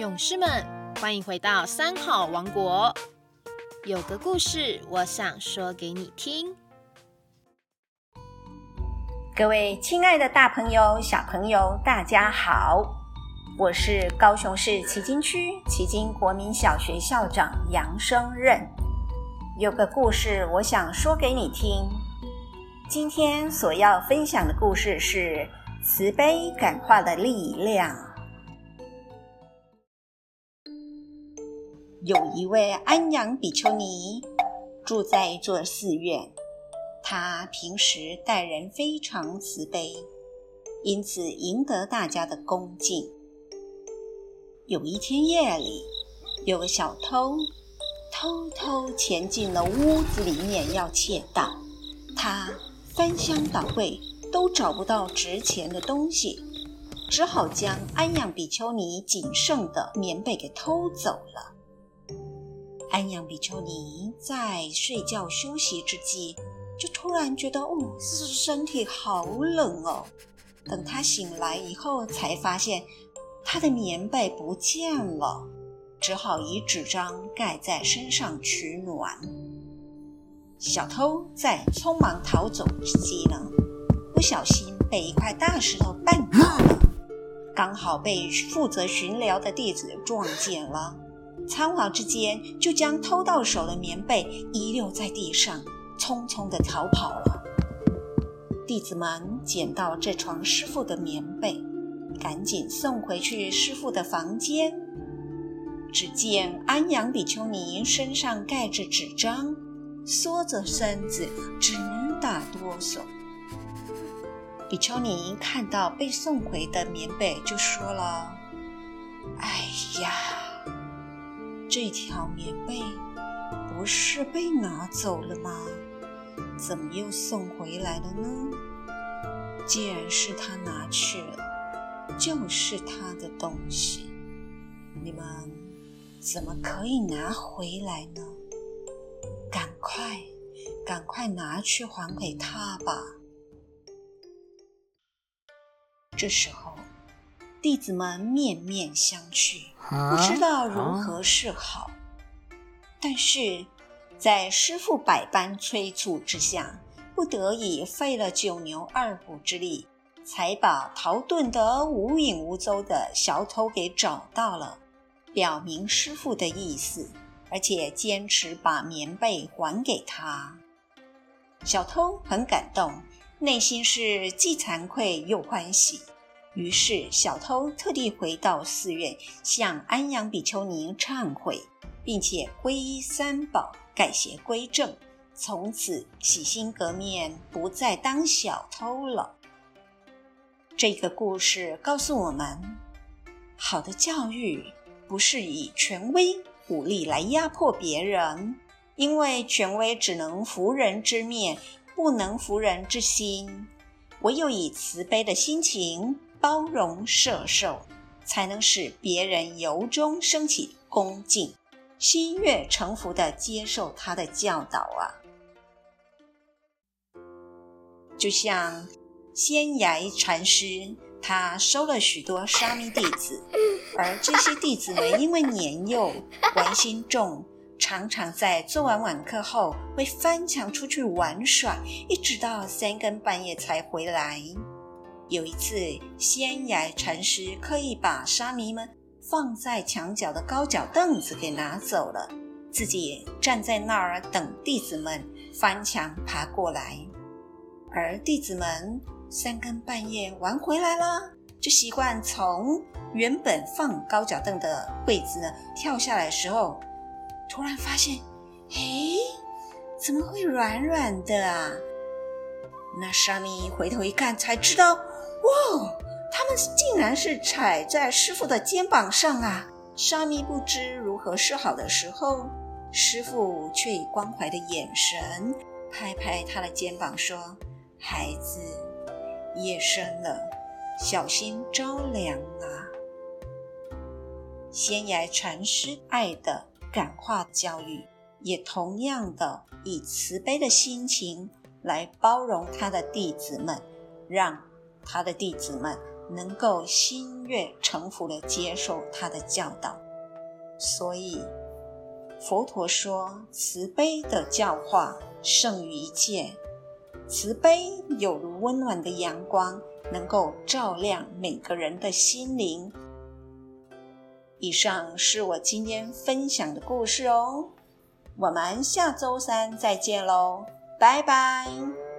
勇士们，欢迎回到三好王国。有个故事，我想说给你听。各位亲爱的大朋友、小朋友，大家好！我是高雄市旗津区旗津国民小学校长杨生任。有个故事，我想说给你听。今天所要分享的故事是慈悲感化的力量。有一位安阳比丘尼住在一座寺院，他平时待人非常慈悲，因此赢得大家的恭敬。有一天夜里，有个小偷偷偷潜进了屋子里面要窃盗，他翻箱倒柜都找不到值钱的东西，只好将安阳比丘尼仅剩的棉被给偷走了。安阳比丘尼在睡觉休息之际，就突然觉得，哦，身体好冷哦。等他醒来以后，才发现他的棉被不见了，只好以纸张盖在身上取暖。小偷在匆忙逃走之际呢，不小心被一块大石头绊倒了，刚好被负责巡逻的弟子撞见了。仓皇之间，就将偷到手的棉被遗留在地上，匆匆地逃跑了。弟子们捡到这床师傅的棉被，赶紧送回去师傅的房间。只见安阳比丘尼身上盖着纸张，缩着身子直打哆嗦。比丘尼看到被送回的棉被，就说了：“哎呀！”这条棉被不是被拿走了吗？怎么又送回来了呢？既然是他拿去了，就是他的东西，你们怎么可以拿回来呢？赶快，赶快拿去还给他吧！这时候。弟子们面面相觑，不知道如何是好。但是，在师傅百般催促之下，不得已费了九牛二虎之力，才把逃遁得无影无踪的小偷给找到了，表明师傅的意思，而且坚持把棉被还给他。小偷很感动，内心是既惭愧又欢喜。于是，小偷特地回到寺院，向安阳比丘尼忏悔，并且皈依三宝，改邪归正，从此洗心革面，不再当小偷了。这个故事告诉我们：好的教育不是以权威武力来压迫别人，因为权威只能服人之面，不能服人之心。唯有以慈悲的心情。包容摄受，才能使别人由衷升起恭敬，心悦诚服地接受他的教导啊！就像仙崖禅师，他收了许多沙弥弟子，而这些弟子们因为年幼、玩心重，常常在做完晚课后会翻墙出去玩耍，一直到三更半夜才回来。有一次，仙崖禅师刻意把沙弥们放在墙角的高脚凳子给拿走了，自己站在那儿等弟子们翻墙爬过来。而弟子们三更半夜玩回来了，就习惯从原本放高脚凳的位子跳下来的时候，突然发现，嘿，怎么会软软的啊？那沙弥回头一看，才知道。哇！他们竟然是踩在师傅的肩膀上啊！沙弥不知如何是好的时候，师傅却以关怀的眼神拍拍他的肩膀，说：“孩子，夜深了，小心着凉啊！”仙崖禅师爱的感化教育，也同样的以慈悲的心情来包容他的弟子们，让。他的弟子们能够心悦诚服地接受他的教导。所以，佛陀说，慈悲的教化胜于一切。慈悲有如温暖的阳光，能够照亮每个人的心灵。以上是我今天分享的故事哦，我们下周三再见喽，拜拜。